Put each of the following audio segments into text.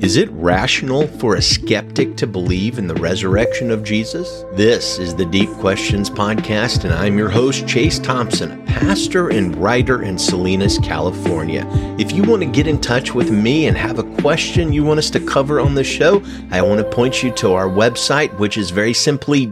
Is it rational for a skeptic to believe in the resurrection of Jesus? This is the Deep Questions Podcast, and I'm your host, Chase Thompson, pastor and writer in Salinas, California. If you want to get in touch with me and have a question you want us to cover on the show, I want to point you to our website, which is very simply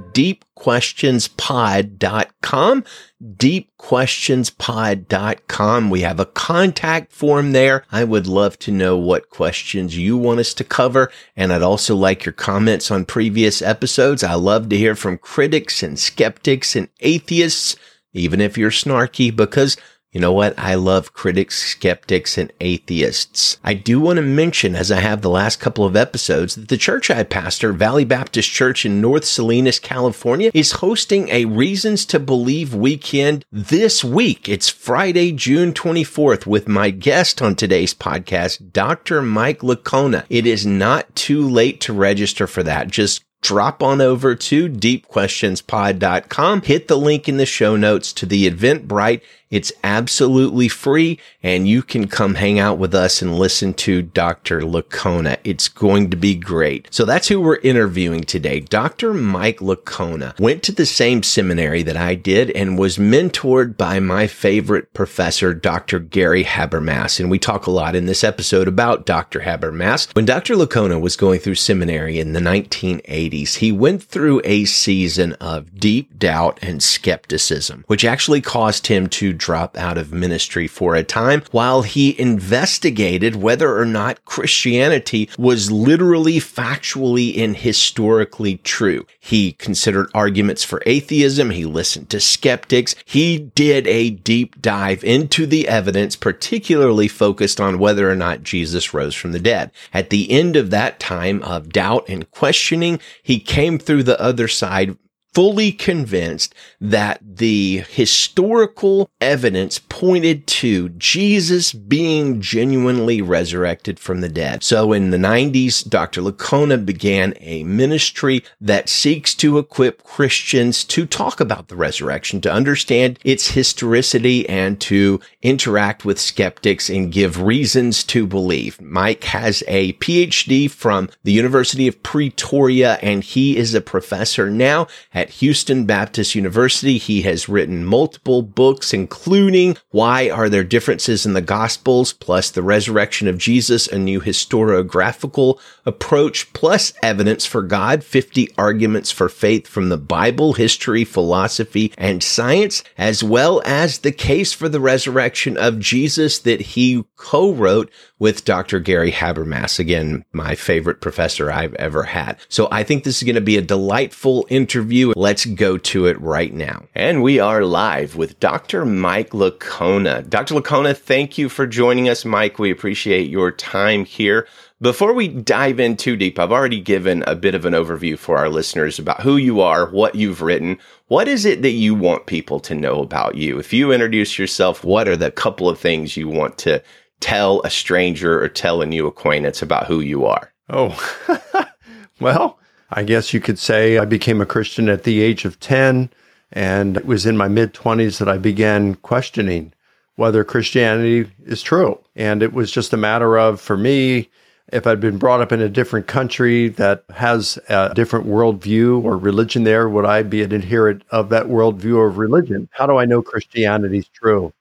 deepquestionspod.com deepquestionspod.com. We have a contact form there. I would love to know what questions you want us to cover. And I'd also like your comments on previous episodes. I love to hear from critics and skeptics and atheists, even if you're snarky, because you know what? I love critics, skeptics, and atheists. I do want to mention, as I have the last couple of episodes, that the church I pastor, Valley Baptist Church in North Salinas, California, is hosting a Reasons to Believe weekend this week. It's Friday, June 24th, with my guest on today's podcast, Dr. Mike Licona. It is not too late to register for that. Just drop on over to deepquestionspod.com, hit the link in the show notes to the Eventbrite it's absolutely free and you can come hang out with us and listen to Dr. Licona. It's going to be great. So that's who we're interviewing today. Dr. Mike Licona went to the same seminary that I did and was mentored by my favorite professor, Dr. Gary Habermas. And we talk a lot in this episode about Dr. Habermas. When Dr. Licona was going through seminary in the 1980s, he went through a season of deep doubt and skepticism, which actually caused him to drop out of ministry for a time while he investigated whether or not Christianity was literally factually and historically true. He considered arguments for atheism. He listened to skeptics. He did a deep dive into the evidence, particularly focused on whether or not Jesus rose from the dead. At the end of that time of doubt and questioning, he came through the other side fully convinced that the historical evidence pointed to Jesus being genuinely resurrected from the dead. So in the 90s, Dr. Licona began a ministry that seeks to equip Christians to talk about the resurrection, to understand its historicity and to interact with skeptics and give reasons to believe. Mike has a PhD from the University of Pretoria and he is a professor now at at Houston Baptist University. He has written multiple books, including Why Are There Differences in the Gospels, plus The Resurrection of Jesus, a new historiographical approach, plus Evidence for God, 50 Arguments for Faith from the Bible, History, Philosophy, and Science, as well as The Case for the Resurrection of Jesus that he co-wrote with Dr. Gary Habermas. Again, my favorite professor I've ever had. So I think this is going to be a delightful interview. Let's go to it right now. And we are live with Dr. Mike Licona. Dr. Licona, thank you for joining us, Mike. We appreciate your time here. Before we dive in too deep, I've already given a bit of an overview for our listeners about who you are, what you've written. What is it that you want people to know about you? If you introduce yourself, what are the couple of things you want to tell a stranger or tell a new acquaintance about who you are? Oh, well, I guess you could say I became a Christian at the age of 10, and it was in my mid 20s that I began questioning whether Christianity is true. And it was just a matter of, for me, if I'd been brought up in a different country that has a different worldview or religion there, would I be an adherent of that worldview of religion? How do I know Christianity is true?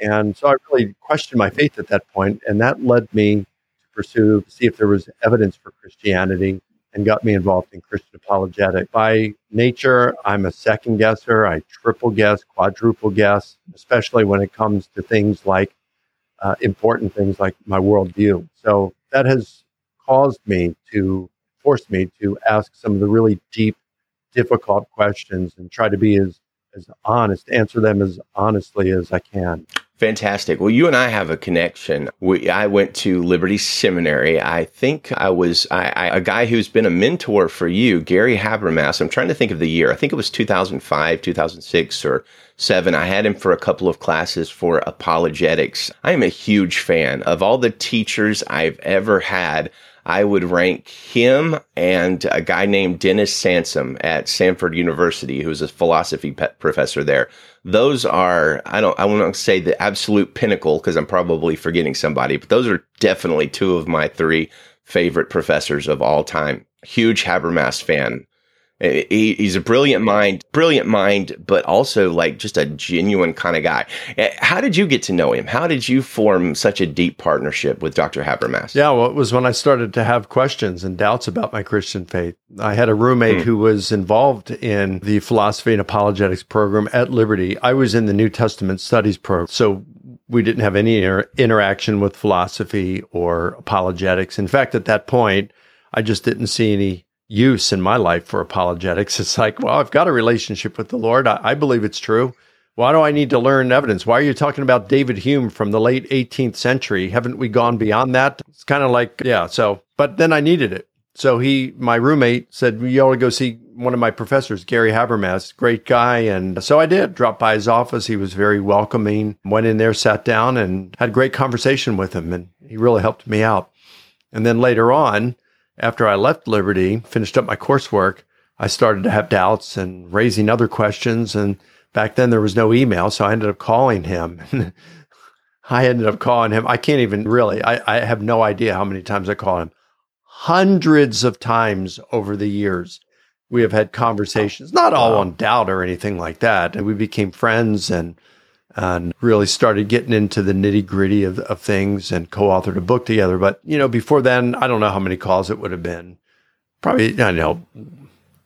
And so I really questioned my faith at that point, and that led me to pursue see if there was evidence for Christianity and got me involved in Christian apologetics. By nature, I'm a second guesser. I triple guess, quadruple guess, especially when it comes to things like uh, important things like my worldview. So that has caused me to force me to ask some of the really deep, difficult questions and try to be as as honest, answer them as honestly as I can. Fantastic. Well, you and I have a connection. We, I went to Liberty Seminary. I think I was I, I, a guy who's been a mentor for you, Gary Habermas. I'm trying to think of the year. I think it was 2005, 2006, or seven. I had him for a couple of classes for apologetics. I am a huge fan of all the teachers I've ever had. I would rank him and a guy named Dennis Sansom at Samford University, who's a philosophy professor there. Those are, I don't, I won't say the absolute pinnacle because I'm probably forgetting somebody, but those are definitely two of my three favorite professors of all time. Huge Habermas fan. He, he's a brilliant mind, brilliant mind, but also like just a genuine kind of guy. Eh, how did you get to know him? How did you form such a deep partnership with Dr. Habermas? Yeah, well, it was when I started to have questions and doubts about my Christian faith. I had a roommate hmm. who was involved in the philosophy and apologetics program at Liberty. I was in the New Testament studies program. So we didn't have any inter- interaction with philosophy or apologetics. In fact, at that point, I just didn't see any use in my life for apologetics. It's like, well, I've got a relationship with the Lord. I, I, believe it's true. Why do I need to learn evidence? Why are you talking about David Hume from the late 18th century? Haven't we gone beyond that? It's kind of like, yeah. So, but then I needed it. So he, my roommate said, you ought to go see one of my professors, Gary Habermas, great guy. And so I did drop by his office. He was very welcoming, went in there, sat down and had a great conversation with him. And he really helped me out. And then later on, after I left Liberty, finished up my coursework, I started to have doubts and raising other questions. And back then there was no email. So I ended up calling him. I ended up calling him. I can't even really, I, I have no idea how many times I called him. Hundreds of times over the years, we have had conversations, not all on doubt or anything like that. And we became friends and and really started getting into the nitty gritty of, of things and co-authored a book together. But, you know, before then, I don't know how many calls it would have been. Probably, I know,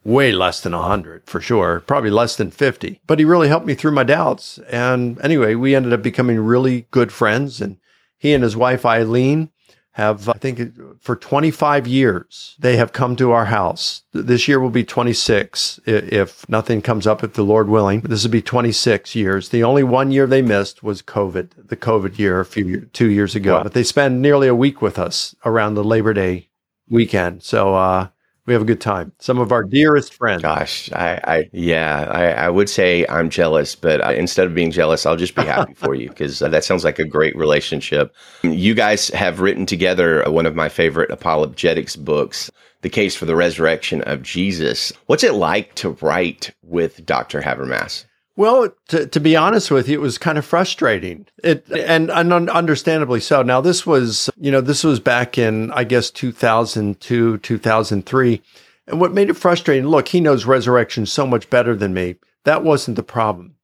way less than 100 for sure, probably less than 50. But he really helped me through my doubts. And anyway, we ended up becoming really good friends. And he and his wife, Eileen, have, I think, for 25 years, they have come to our house. This year will be 26 if nothing comes up, if the Lord willing. This will be 26 years. The only one year they missed was COVID, the COVID year a few two years ago. Wow. But they spend nearly a week with us around the Labor Day weekend. So, uh, we have a good time. Some of our dearest friends. Gosh, I, I yeah, I, I, would say I'm jealous, but I, instead of being jealous, I'll just be happy for you because uh, that sounds like a great relationship. You guys have written together one of my favorite apologetics books, The Case for the Resurrection of Jesus. What's it like to write with Dr. Habermas? Well, to, to be honest with you, it was kind of frustrating. It and, and understandably so. Now, this was, you know, this was back in, I guess, 2002, 2003. And what made it frustrating, look, he knows resurrection so much better than me. That wasn't the problem.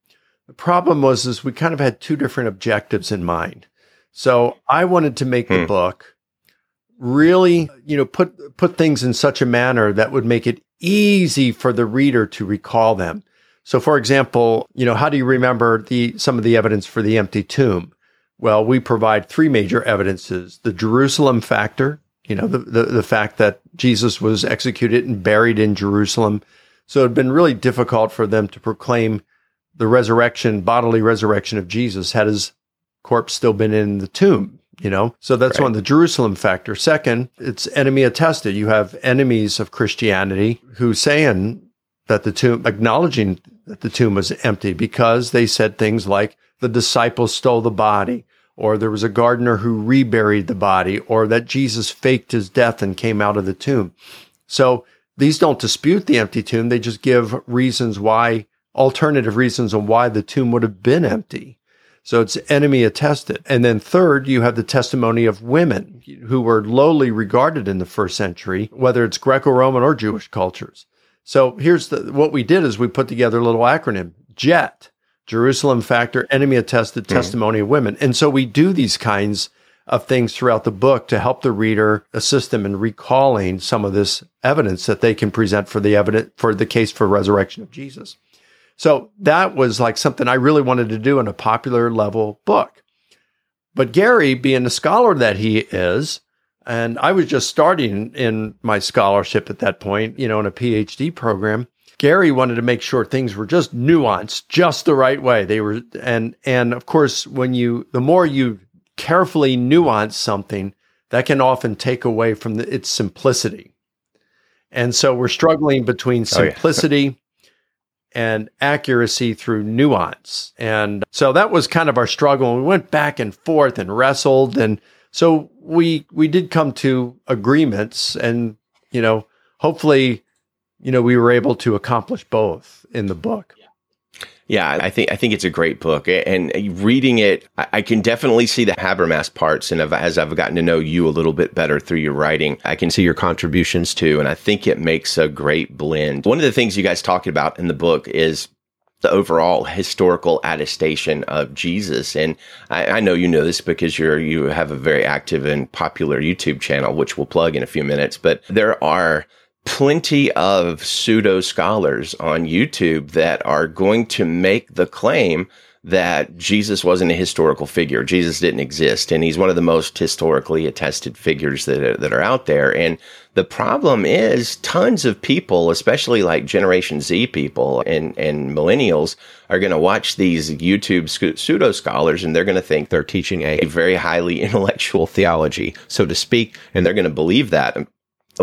The problem was is we kind of had two different objectives in mind. So I wanted to make hmm. the book really, you know, put put things in such a manner that would make it easy for the reader to recall them. So, for example, you know, how do you remember the some of the evidence for the empty tomb? Well, we provide three major evidences: the Jerusalem factor, you know, the, the, the fact that Jesus was executed and buried in Jerusalem. So it had been really difficult for them to proclaim the resurrection, bodily resurrection of Jesus, had his corpse still been in the tomb, you know? So that's right. one, the Jerusalem factor. Second, it's enemy attested. You have enemies of Christianity who saying that the tomb, acknowledging that the tomb was empty because they said things like the disciples stole the body, or there was a gardener who reburied the body, or that Jesus faked his death and came out of the tomb. So these don't dispute the empty tomb. They just give reasons why, alternative reasons on why the tomb would have been empty. So it's enemy attested. And then third, you have the testimony of women who were lowly regarded in the first century, whether it's Greco-Roman or Jewish cultures. So here's the, what we did is we put together a little acronym, JET, Jerusalem Factor, Enemy Attested mm-hmm. Testimony of Women. And so we do these kinds of things throughout the book to help the reader assist them in recalling some of this evidence that they can present for the evidence for the case for resurrection of Jesus. So that was like something I really wanted to do in a popular level book. But Gary, being the scholar that he is, and I was just starting in my scholarship at that point, you know, in a PhD program. Gary wanted to make sure things were just nuanced, just the right way. They were, and, and of course, when you, the more you carefully nuance something, that can often take away from the, its simplicity. And so we're struggling between simplicity oh, yeah. and accuracy through nuance. And so that was kind of our struggle. We went back and forth and wrestled and, so we we did come to agreements, and you know, hopefully, you know, we were able to accomplish both in the book. Yeah, I think I think it's a great book, and uh, reading it, I can definitely see the Habermas parts. And as I've gotten to know you a little bit better through your writing, I can see your contributions too. And I think it makes a great blend. One of the things you guys talk about in the book is the overall historical attestation of Jesus. And I, I, know you know this because you're you have a very active and popular YouTube channel, which we'll plug in a few minutes. But there are plenty of pseudo scholars on YouTube that are going to make the claim that Jesus wasn't a historical figure. Jesus didn't exist. And he's one of the most historically attested figures that are, that are out there. And the problem is tons of people, especially like Generation Z people and, and millennials are going to watch these YouTube pseudo scholars and they're going to think they're teaching a very highly intellectual theology, so to speak. And they're going to believe that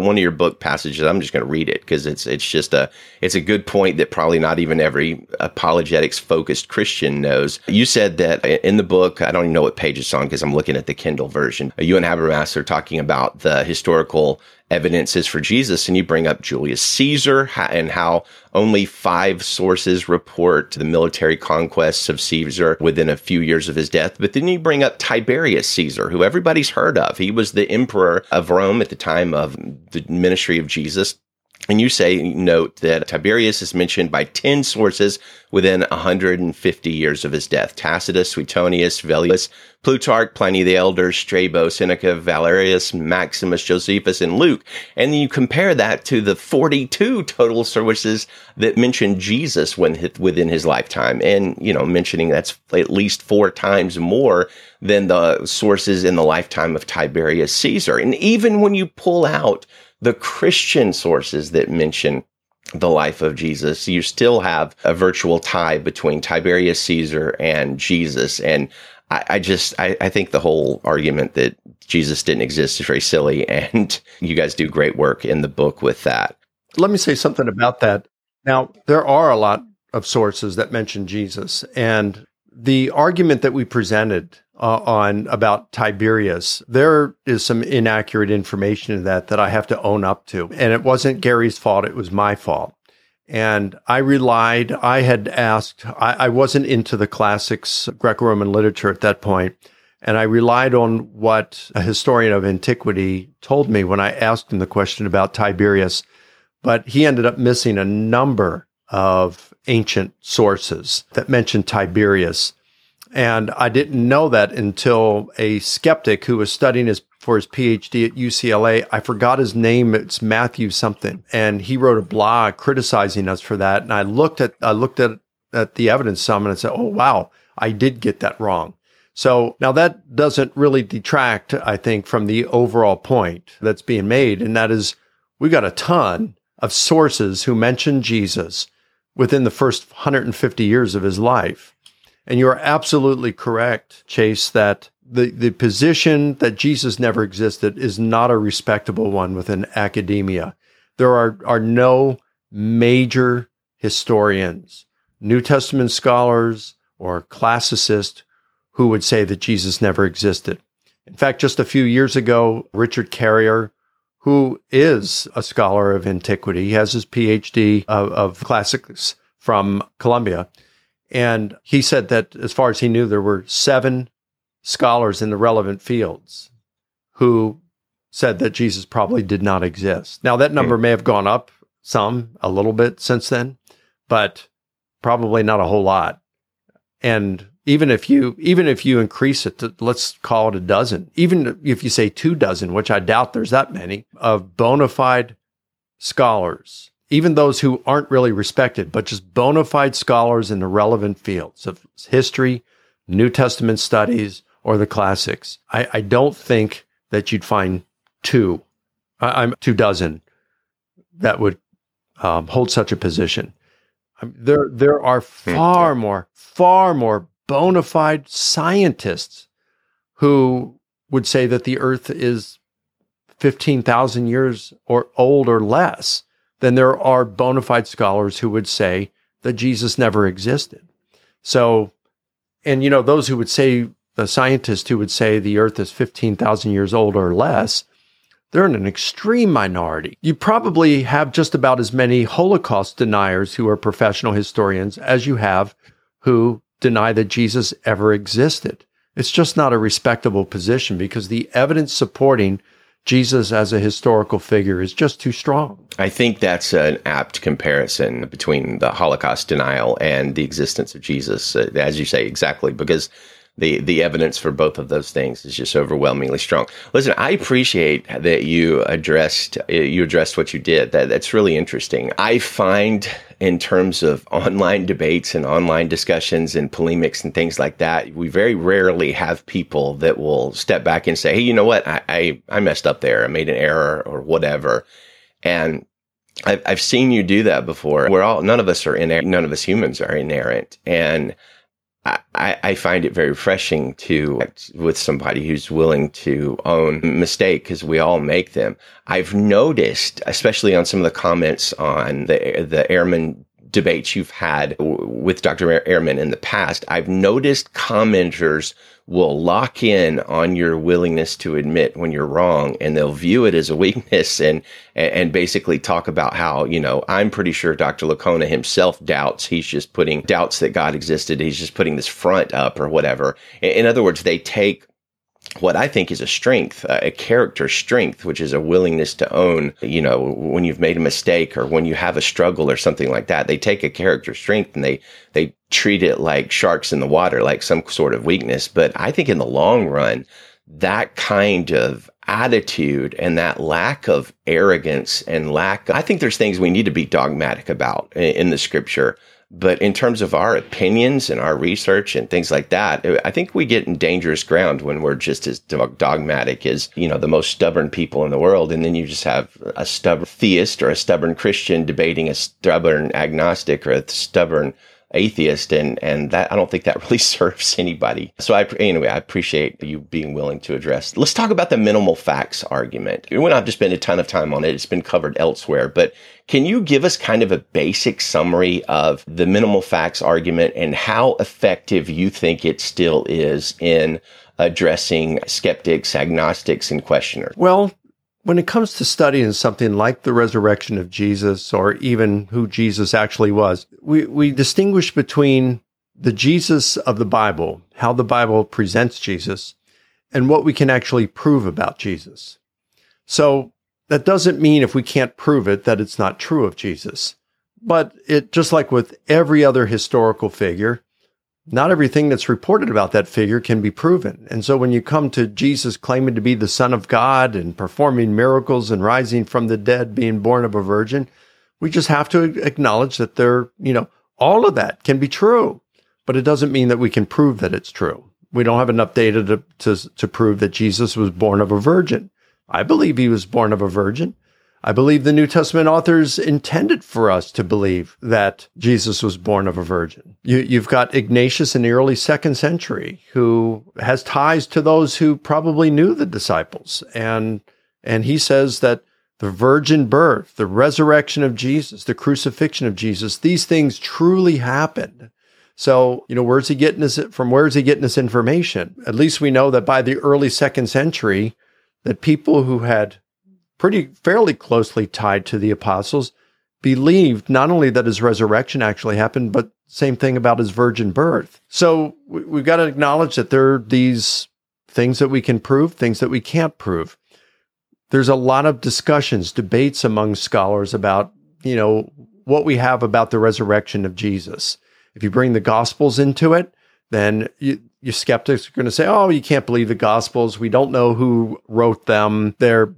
one of your book passages. I'm just going to read it because it's it's just a it's a good point that probably not even every apologetics focused Christian knows. You said that in the book, I don't even know what page it's on because I'm looking at the Kindle version. You and Habermas are talking about the historical evidences for Jesus, and you bring up Julius Caesar and how only five sources report the military conquests of Caesar within a few years of his death. But then you bring up Tiberius Caesar, who everybody's heard of. He was the emperor of Rome at the time of the ministry of Jesus. And you say, note that Tiberius is mentioned by 10 sources within 150 years of his death. Tacitus, Suetonius, Velleius, Plutarch, Pliny the Elder, Strabo, Seneca, Valerius, Maximus, Josephus, and Luke. And you compare that to the 42 total sources that mention Jesus when, within his lifetime. And, you know, mentioning that's at least four times more than the sources in the lifetime of Tiberius Caesar. And even when you pull out the Christian sources that mention the life of Jesus, you still have a virtual tie between Tiberius Caesar and Jesus. And I, I just, I, I, think the whole argument that Jesus didn't exist is very silly. And you guys do great work in the book with that. Let me say something about that. Now, there are a lot of sources that mention Jesus. And the argument that we presented uh, on about Tiberius, there is some inaccurate information in that that I have to own up to. And it wasn't Gary's fault, it was my fault. And I relied, I had asked, I, I wasn't into the classics, Greco Roman literature at that point, And I relied on what a historian of antiquity told me when I asked him the question about Tiberius. But he ended up missing a number of ancient sources that mentioned Tiberius. And I didn't know that until a skeptic who was studying his for his PhD at UCLA. I forgot his name. It's Matthew something. And he wrote a blog criticizing us for that. And I looked at I looked at at the evidence some and I said, Oh wow, I did get that wrong. So now that doesn't really detract, I think, from the overall point that's being made. And that is we got a ton of sources who mention Jesus within the first 150 years of his life. And you are absolutely correct, Chase, that the, the position that Jesus never existed is not a respectable one within academia. There are, are no major historians, New Testament scholars, or classicists who would say that Jesus never existed. In fact, just a few years ago, Richard Carrier, who is a scholar of antiquity, he has his PhD of, of classics from Columbia. And he said that as far as he knew, there were seven scholars in the relevant fields who said that Jesus probably did not exist. Now, that number may have gone up some, a little bit since then, but probably not a whole lot. And even if you even if you increase it to let's call it a dozen, even if you say two dozen, which I doubt there's that many of bona fide scholars even those who aren't really respected, but just bona fide scholars in the relevant fields of history, New Testament studies, or the classics. I, I don't think that you'd find two, I, am two dozen that would um, hold such a position. Um, there, there are far more, far more bona fide scientists who would say that the Earth is fifteen thousand years or old or less then there are bona fide scholars who would say that Jesus never existed. So, and you know, those who would say, the scientists who would say the earth is 15,000 years old or less, they're in an extreme minority. You probably have just about as many Holocaust deniers who are professional historians as you have who deny that Jesus ever existed. It's just not a respectable position because the evidence supporting Jesus as a historical figure is just too strong. I think that's an apt comparison between the Holocaust denial and the existence of Jesus, uh, as you say, exactly, because the the evidence for both of those things is just overwhelmingly strong. Listen, I appreciate that you addressed uh, you addressed what you did. That that's really interesting. I find in terms of online debates and online discussions and polemics and things like that, we very rarely have people that will step back and say, "Hey, you know what? I I, I messed up there. I made an error or whatever." And I've, I've seen you do that before. We're all, none of us are inerrant. None of us humans are inerrant. And I, I, find it very refreshing to with somebody who's willing to own mistake because we all make them. I've noticed, especially on some of the comments on the the Ehrman debates you've had with Dr. Ehrman in the past, I've noticed commenters will lock in on your willingness to admit when you're wrong and they'll view it as a weakness and and basically talk about how, you know, I'm pretty sure Dr. Licona himself doubts he's just putting doubts that God existed. He's just putting this front up or whatever. In other words, they take what I think is a strength, uh, a character strength, which is a willingness to own, you know, when you've made a mistake or when you have a struggle or something like that. They take a character strength and they, they treat it like sharks in the water, like some sort of weakness. But I think in the long run, that kind of attitude and that lack of arrogance and lack, I think there's things we need to be dogmatic about in the scripture but in terms of our opinions and our research and things like that, I think we get in dangerous ground when we're just as dogmatic as, you know, the most stubborn people in the world. And then you just have a stubborn theist or a stubborn Christian debating a stubborn agnostic or a stubborn atheist and and that I don't think that really serves anybody. So I anyway, I appreciate you being willing to address. Let's talk about the minimal facts argument. We don't have to spend a ton of time on it. It's been covered elsewhere, but can you give us kind of a basic summary of the minimal facts argument and how effective you think it still is in addressing skeptics, agnostics, and questioners? Well, when it comes to studying something like the resurrection of Jesus or even who Jesus actually was, we, we distinguish between the Jesus of the Bible, how the Bible presents Jesus, and what we can actually prove about Jesus. So that doesn't mean if we can't prove it that it's not true of Jesus. But it just like with every other historical figure, not everything that's reported about that figure can be proven. And so when you come to Jesus claiming to be the Son of God and performing miracles and rising from the dead, being born of a virgin, we just have to acknowledge that there, you know, all of that can be true, but it doesn't mean that we can prove that it's true. We don't have enough data to, to, to prove that Jesus was born of a virgin. I believe he was born of a virgin. I believe the New Testament authors intended for us to believe that Jesus was born of a virgin. You, have got Ignatius in the early second century who has ties to those who probably knew the disciples. And, and he says that the virgin birth, the resurrection of Jesus, the crucifixion of Jesus, these things truly happened. So, you know, where's he getting this from? Where's he getting this information? At least we know that by the early second century, that people who had pretty fairly closely tied to the apostles, believed not only that his resurrection actually happened, but same thing about his virgin birth. So we, have got to acknowledge that there are these things that we can prove, things that we can't prove. There's a lot of discussions, debates among scholars about, you know, what we have about the resurrection of Jesus. If you bring the gospels into it, then you, your skeptics are going to say, "Oh, you can't believe the gospels. We don't know who wrote them. They're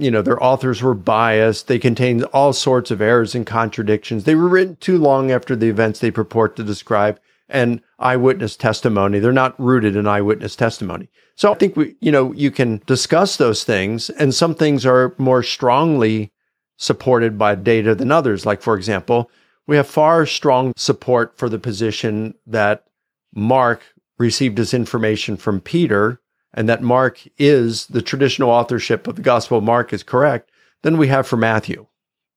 you know, their authors were biased. They contained all sorts of errors and contradictions. They were written too long after the events they purport to describe and eyewitness testimony. They're not rooted in eyewitness testimony. So I think we, you know, you can discuss those things and some things are more strongly supported by data than others. Like, for example, we have far strong support for the position that Mark received his information from Peter and that Mark is the traditional authorship of the Gospel of Mark is correct, than we have for Matthew.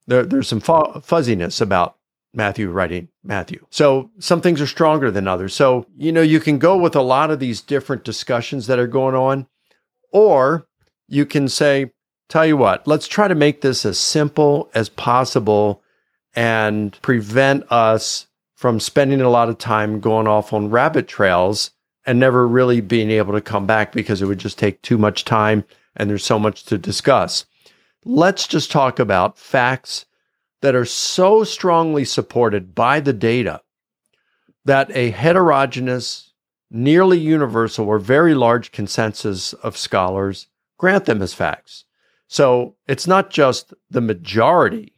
There, there's some fu- fuzziness about Matthew writing Matthew. So some things are stronger than others. So, you know, you can go with a lot of these different discussions that are going on, or you can say, tell you what, let's try to make this as simple as possible and prevent us from spending a lot of time going off on rabbit trails and never really being able to come back because it would just take too much time and there's so much to discuss. Let's just talk about facts that are so strongly supported by the data that a heterogeneous, nearly universal, or very large consensus of scholars grant them as facts. So it's not just the majority,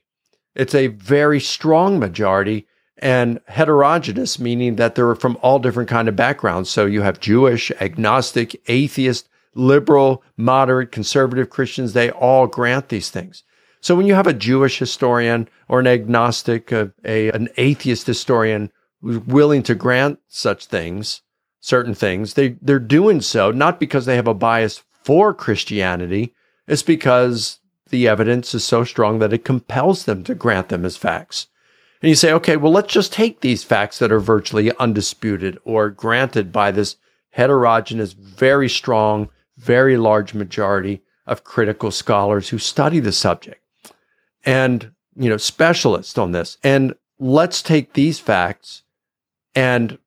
it's a very strong majority and heterogeneous, meaning that they're from all different kind of backgrounds. So you have Jewish, agnostic, atheist, liberal, moderate, conservative Christians. They all grant these things. So when you have a Jewish historian or an agnostic, a, a an atheist historian who's willing to grant such things, certain things, they they're doing so not because they have a bias for Christianity. It's because the evidence is so strong that it compels them to grant them as facts. And you say, okay, well, let's just take these facts that are virtually undisputed or granted by this heterogeneous, very strong, very large majority of critical scholars who study the subject and, you know, specialists on this. And let's take these facts and,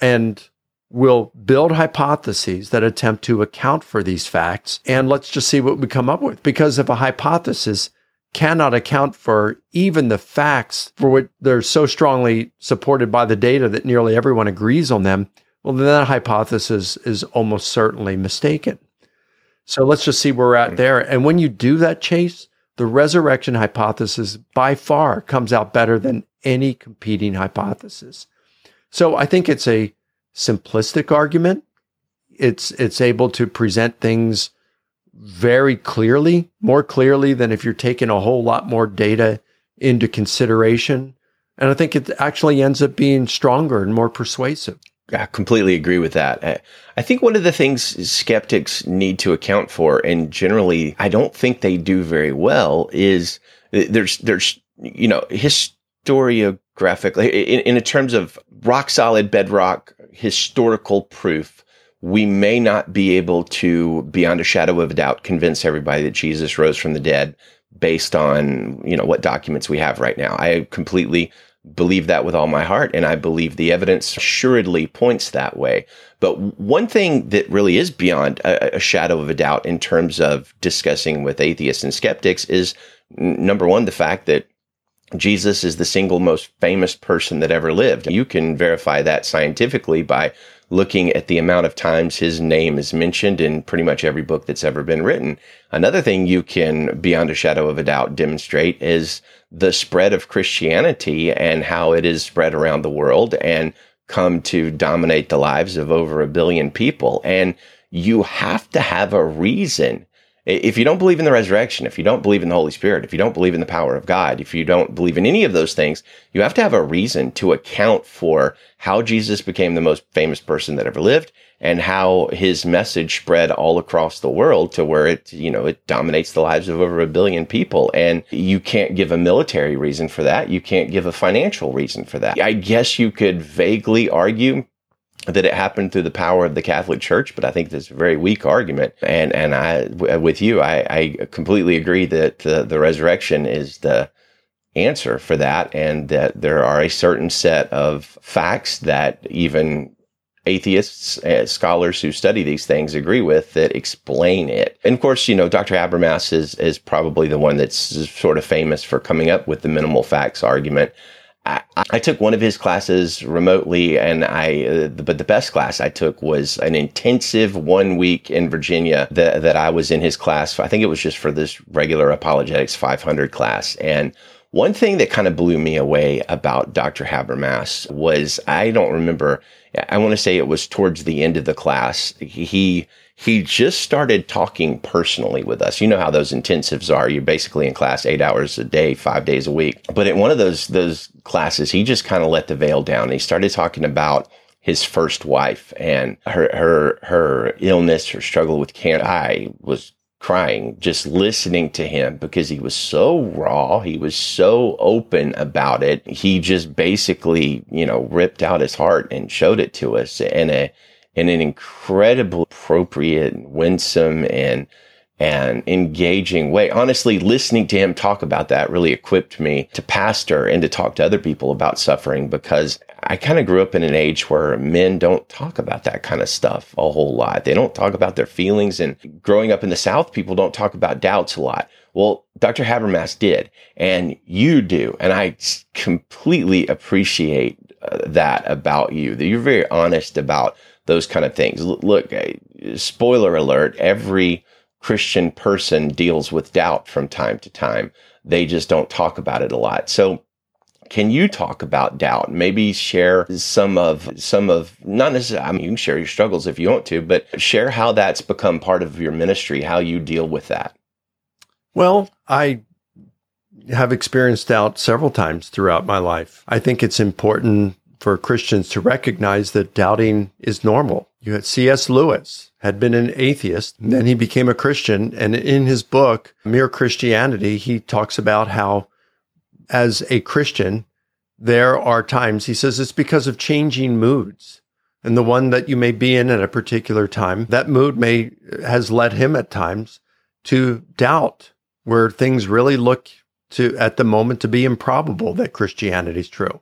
and we'll build hypotheses that attempt to account for these facts. And let's just see what we come up with. Because if a hypothesis cannot account for even the facts for which they're so strongly supported by the data that nearly everyone agrees on them, well, then that hypothesis is almost certainly mistaken. So let's just see where we're at hmm. there. And when you do that, Chase, the resurrection hypothesis by far comes out better than any competing hypothesis. So I think it's a simplistic argument. It's it's able to present things very clearly, more clearly than if you're taking a whole lot more data into consideration. And I think it actually ends up being stronger and more persuasive. I completely agree with that. I think one of the things skeptics need to account for, and generally I don't think they do very well, is there's there's you know historiographically in, in terms of rock solid bedrock historical proof we may not be able to, beyond a shadow of a doubt, convince everybody that Jesus rose from the dead based on, you know, what documents we have right now. I completely believe that with all my heart. And I believe the evidence assuredly points that way. But one thing that really is beyond a, a shadow of a doubt in terms of discussing with atheists and skeptics is number one, the fact that Jesus is the single most famous person that ever lived. You can verify that scientifically by looking at the amount of times his name is mentioned in pretty much every book that's ever been written. Another thing you can, beyond a shadow of a doubt, demonstrate is the spread of Christianity and how it is spread around the world and come to dominate the lives of over a billion people. And you have to have a reason if you don't believe in the resurrection, if you don't believe in the Holy Spirit, if you don't believe in the power of God, if you don't believe in any of those things, you have to have a reason to account for how Jesus became the most famous person that ever lived and how his message spread all across the world to where it, you know, it dominates the lives of over a billion people. And you can't give a military reason for that. You can't give a financial reason for that. I guess you could vaguely argue that it happened through the power of the Catholic Church, but I think that's a very weak argument. And and I, with you, I, I completely agree that the, the resurrection is the answer for that, and that there are a certain set of facts that even atheists, uh, scholars who study these things agree with that explain it. And of course, you know, Dr. Habermas is is probably the one that's sort of famous for coming up with the minimal facts argument. I, I, took one of his classes remotely, and I, uh, but the best class I took was an intensive one week in Virginia that, that I was in his class. I think it was just for this regular apologetics 500 class. And one thing that kind of blew me away about Dr. Habermas was I don't remember, I want to say it was towards the end of the class. He, he just started talking personally with us. You know how those intensives are. You're basically in class eight hours a day, five days a week. But in one of those, those classes, he just kind of let the veil down. He started talking about his first wife and her, her, her illness, her struggle with cancer. I was crying just listening to him because he was so raw. He was so open about it. He just basically, you know, ripped out his heart and showed it to us in a, in an incredible, appropriate, winsome and and engaging way. Honestly, listening to him talk about that really equipped me to pastor and to talk to other people about suffering because I kind of grew up in an age where men don't talk about that kind of stuff a whole lot. They don't talk about their feelings. And growing up in the South, people don't talk about doubts a lot. Well, Dr. Habermas did, and you do. And I completely appreciate uh, that about you, that you're very honest about those kind of things. Look, uh, spoiler alert, every Christian person deals with doubt from time to time. They just don't talk about it a lot. So can you talk about doubt? Maybe share some of some of not necessarily. I mean, you can share your struggles if you want to, but share how that's become part of your ministry, how you deal with that. Well, I have experienced doubt several times throughout my life. I think it's important for Christians to recognize that doubting is normal. You had C.S. Lewis had been an atheist, then he became a Christian. And in his book, Mere Christianity, he talks about how, as a Christian, there are times, he says, it's because of changing moods. And the one that you may be in at a particular time, that mood may has led him at times to doubt where things really look to at the moment to be improbable that Christianity is true.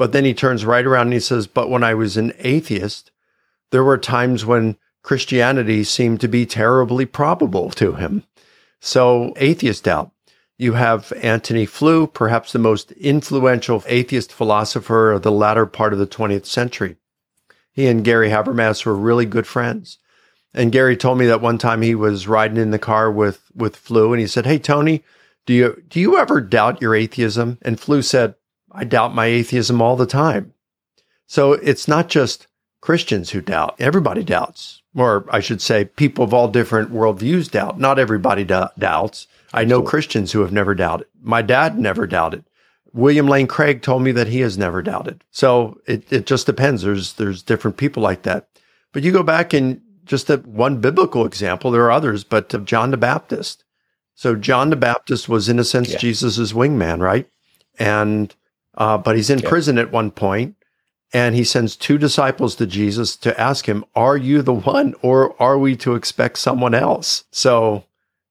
But then he turns right around and he says, But when I was an atheist, there were times when Christianity seemed to be terribly probable to him. So, atheist doubt. You have Antony Flew, perhaps the most influential atheist philosopher of the latter part of the 20th century. He and Gary Habermas were really good friends. And Gary told me that one time he was riding in the car with, with Flew and he said, Hey, Tony, do you, do you ever doubt your atheism? And Flew said, I doubt my atheism all the time. So it's not just Christians who doubt. Everybody doubts. Or I should say, people of all different worldviews doubt. Not everybody do- doubts. I know Christians who have never doubted. My dad never doubted. William Lane Craig told me that he has never doubted. So it, it just depends. There's there's different people like that. But you go back and just at one biblical example, there are others, but of John the Baptist. So John the Baptist was in a sense yeah. Jesus's wingman, right? And uh, but he's in prison at one point, and he sends two disciples to Jesus to ask him, Are you the one, or are we to expect someone else? So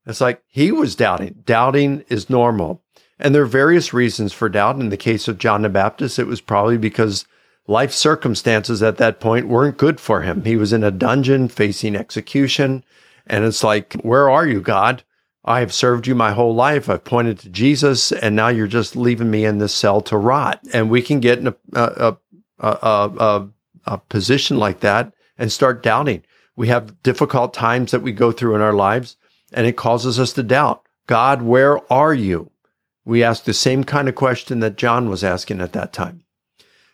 it's like he was doubting. Doubting is normal. And there are various reasons for doubt. In the case of John the Baptist, it was probably because life circumstances at that point weren't good for him. He was in a dungeon facing execution. And it's like, Where are you, God? I have served you my whole life. I've pointed to Jesus, and now you're just leaving me in this cell to rot. And we can get in a, a, a, a, a position like that and start doubting. We have difficult times that we go through in our lives, and it causes us to doubt God, where are you? We ask the same kind of question that John was asking at that time.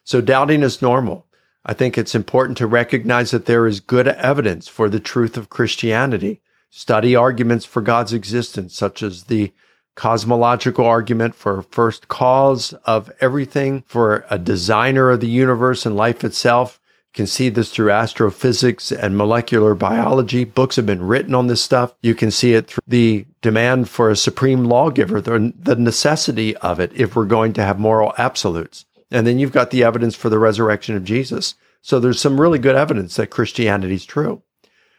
So doubting is normal. I think it's important to recognize that there is good evidence for the truth of Christianity study arguments for God's existence, such as the cosmological argument for first cause of everything, for a designer of the universe and life itself. You can see this through astrophysics and molecular biology. Books have been written on this stuff. You can see it through the demand for a supreme lawgiver, the, the necessity of it if we're going to have moral absolutes. And then you've got the evidence for the resurrection of Jesus. So there's some really good evidence that Christianity is true.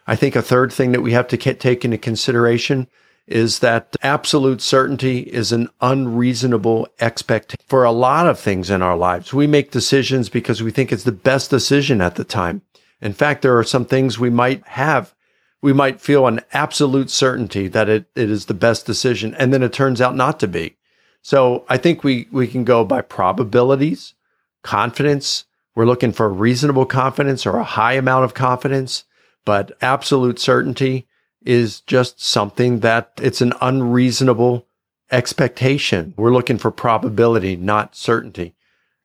I think a third thing that we have to take into consideration is that absolute certainty is an unreasonable expectation for a lot of things in our lives. We make decisions because we think it's the best decision at the time. In fact, there are some things we might have. We might feel an absolute certainty that it, it is the best decision, and then it turns out not to be. So I think we, we can go by probabilities, confidence. We're looking for reasonable confidence or a high amount of confidence. But absolute certainty is just something that it's an unreasonable expectation. We're looking for probability, not certainty.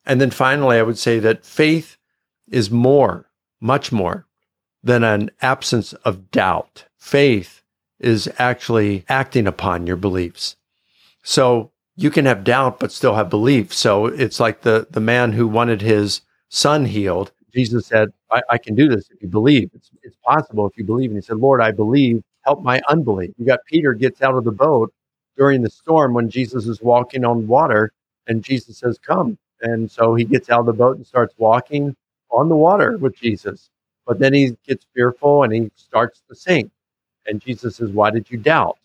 And then finally, I would say that faith is more, much more than an absence of doubt. Faith is actually acting upon your beliefs. So you can have doubt, but still have belief. So it's like the, the man who wanted his son healed Jesus said, I, I, can do this if you believe. It's, it's possible if you believe. And he said, Lord, I believe. Help my unbelief. You got Peter gets out of the boat during the storm when Jesus is walking on water, and Jesus says, Come. And so he gets out of the boat and starts walking on the water with Jesus. But then he gets fearful and he starts to sink. And Jesus says, Why did you doubt?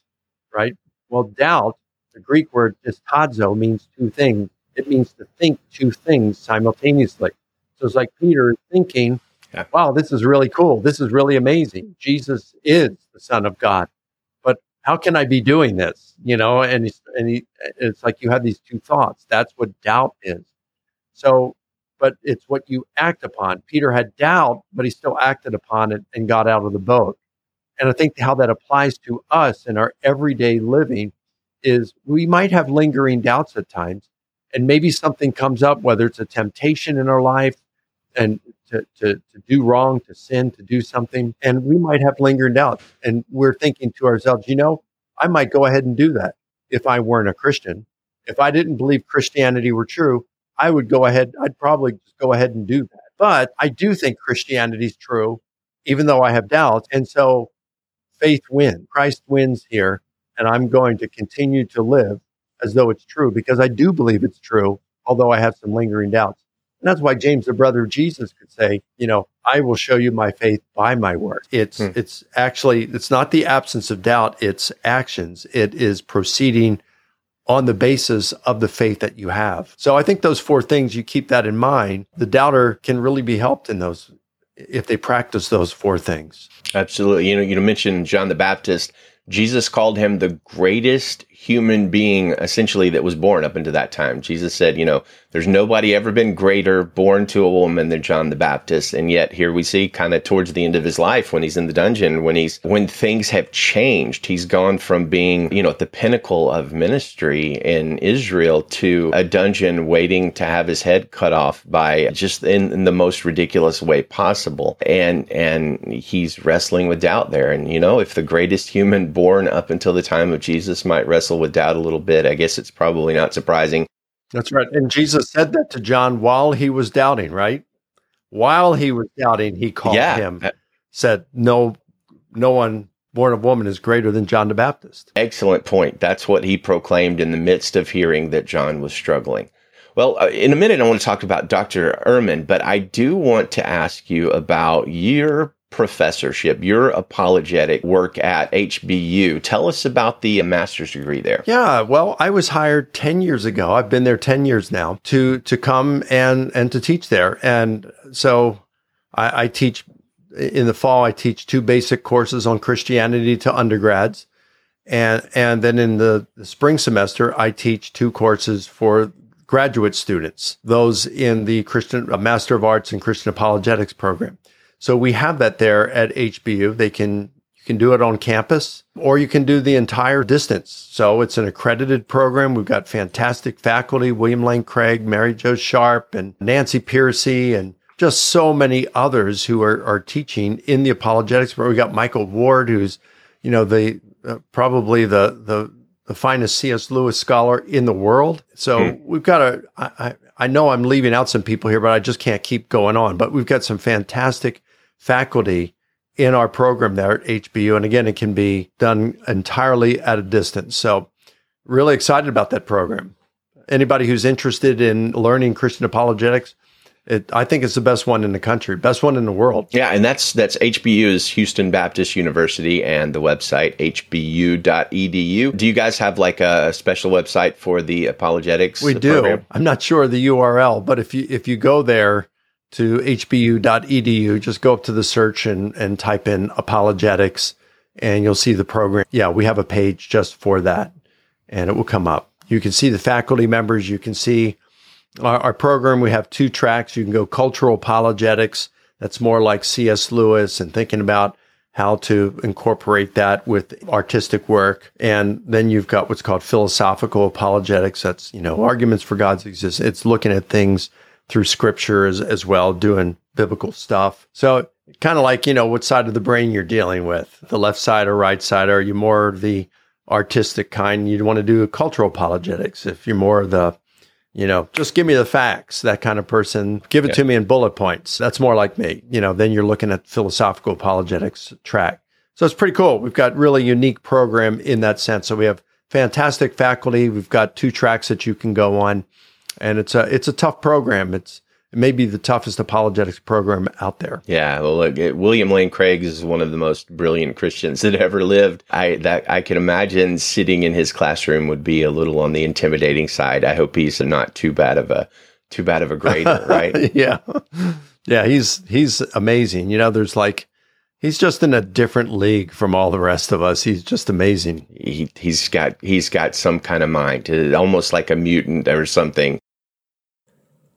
Right? Well, doubt, the Greek word distazo means two things. It means to think two things simultaneously. So it's like Peter is thinking, yeah. wow, this is really cool. This is really amazing. Jesus is the Son of God. But how can I be doing this? You know, and, and he, it's like you have these two thoughts. That's what doubt is. So, but it's what you act upon. Peter had doubt, but he still acted upon it and got out of the boat. And I think how that applies to us in our everyday living is we might have lingering doubts at times. And maybe something comes up, whether it's a temptation in our life and to, to, to do wrong, to sin, to do something. And we might have lingering doubts. And we're thinking to ourselves, you know, I might go ahead and do that if I weren't a Christian. If I didn't believe Christianity were true, I would go ahead, I'd probably just go ahead and do that. But I do think Christianity is true, even though I have doubts. And so faith wins. Christ wins here. And I'm going to continue to live as though it's true because I do believe it's true, although I have some lingering doubts. And that's why James, the brother of Jesus, could say, you know, I will show you my faith by my work. It's hmm. it's actually it's not the absence of doubt, it's actions. It is proceeding on the basis of the faith that you have. So I think those four things you keep that in mind, the doubter can really be helped in those if they practice those four things. Absolutely. You know, you mentioned John the Baptist. Jesus called him the greatest human being essentially that was born up into that time. Jesus said, you know, there's nobody ever been greater born to a woman than John the Baptist. And yet here we see kind of towards the end of his life when he's in the dungeon, when he's, when things have changed, he's gone from being, you know, at the pinnacle of ministry in Israel to a dungeon waiting to have his head cut off by just in, in the most ridiculous way possible. And, and he's wrestling with doubt there. And, you know, if the greatest human born up until the time of Jesus might wrestle wrestle with doubt a little bit. I guess it's probably not surprising. That's right. And Jesus said that to John while he was doubting, right? While he was doubting, he called yeah. him, said, No, no one born of woman is greater than John the Baptist. Excellent point. That's what he proclaimed in the midst of hearing that John was struggling. Well, uh, in a minute, I want to talk about Dr. Ehrman, but I do want to ask you about your professorship, your apologetic work at HBU. Tell us about the master's degree there. Yeah, well, I was hired 10 years ago. I've been there 10 years now to to come and and to teach there. And so I, I teach in the fall I teach two basic courses on Christianity to undergrads. And and then in the, the spring semester I teach two courses for graduate students, those in the Christian uh, Master of Arts in Christian Apologetics program. So we have that there at HBU. They can you can do it on campus or you can do the entire distance. So it's an accredited program. We've got fantastic faculty, William Lane Craig, Mary Jo Sharp, and Nancy Pearcey, and just so many others who are, are teaching in the apologetics. Where we got Michael Ward, who's, you know, the uh, probably the, the, the finest C.S. Lewis scholar in the world. So hmm. we've got a, I, I know I'm leaving out some people here, but I just can't keep going on. But we've got some fantastic faculty in our program there at HBU. And again, it can be done entirely at a distance. So, really excited about that program. Anybody who's interested in learning Christian apologetics, it, I think it's the best one in the country, best one in the world. Yeah, and that's that's HBU's Houston Baptist University and the website hbu.edu. Do you guys have like a special website for the apologetics? We do. Program? I'm not sure the URL, but if you if you go there, to hbu.edu, just go up to the search and, and type in apologetics and you'll see the program. Yeah, we have a page just for that and it will come up. You can see the faculty members. You can see our, our program. We have two tracks. You can go cultural apologetics. That's more like C.S. Lewis and thinking about how to incorporate that with artistic work. And then you've got what's called philosophical apologetics. That's, you know, arguments for God's existence. It's looking at things through scripture as, as well, doing biblical stuff. So kind of like, you know, what side of the brain you're dealing with, the left side or right side. Are you more the artistic kind? You'd want to do cultural apologetics. If you're more the, you know, just give me the facts, that kind of person, give it yeah. to me in bullet points. That's more like me. You know, then you're looking at philosophical apologetics track. So it's pretty cool. We've got really unique program in that sense. So we have fantastic faculty. We've got two tracks that you can go on and it's a it's a tough program. It's it may be the toughest apologetics program out there. Yeah, well, look, William Lane Craig is one of the most brilliant Christians that ever lived. I that I can imagine sitting in his classroom would be a little on the intimidating side. I hope he's not too bad of a too bad of a grader, right? yeah, yeah, he's he's amazing. You know, there's like he's just in a different league from all the rest of us. He's just amazing. He he's got he's got some kind of mind, uh, almost like a mutant or something.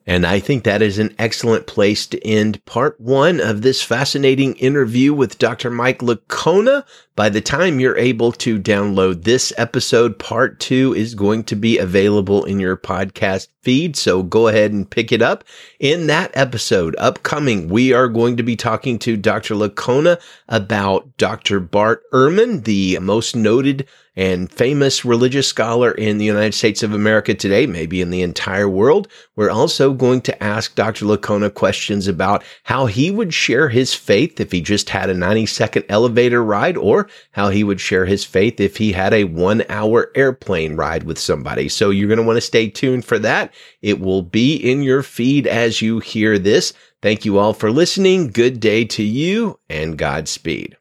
And I think that is an excellent place to end part one of this fascinating interview with Dr. Mike Licona. By the time you're able to download this episode, part two is going to be available in your podcast feed. So go ahead and pick it up. In that episode upcoming, we are going to be talking to Dr. Licona about Dr. Bart Ehrman, the most noted and famous religious scholar in the United States of America today, maybe in the entire world. We're also going to ask Dr. Licona questions about how he would share his faith if he just had a 90 second elevator ride or how he would share his faith if he had a one hour airplane ride with somebody. So you're going to want to stay tuned for that. It will be in your feed as you hear this. Thank you all for listening. Good day to you and Godspeed.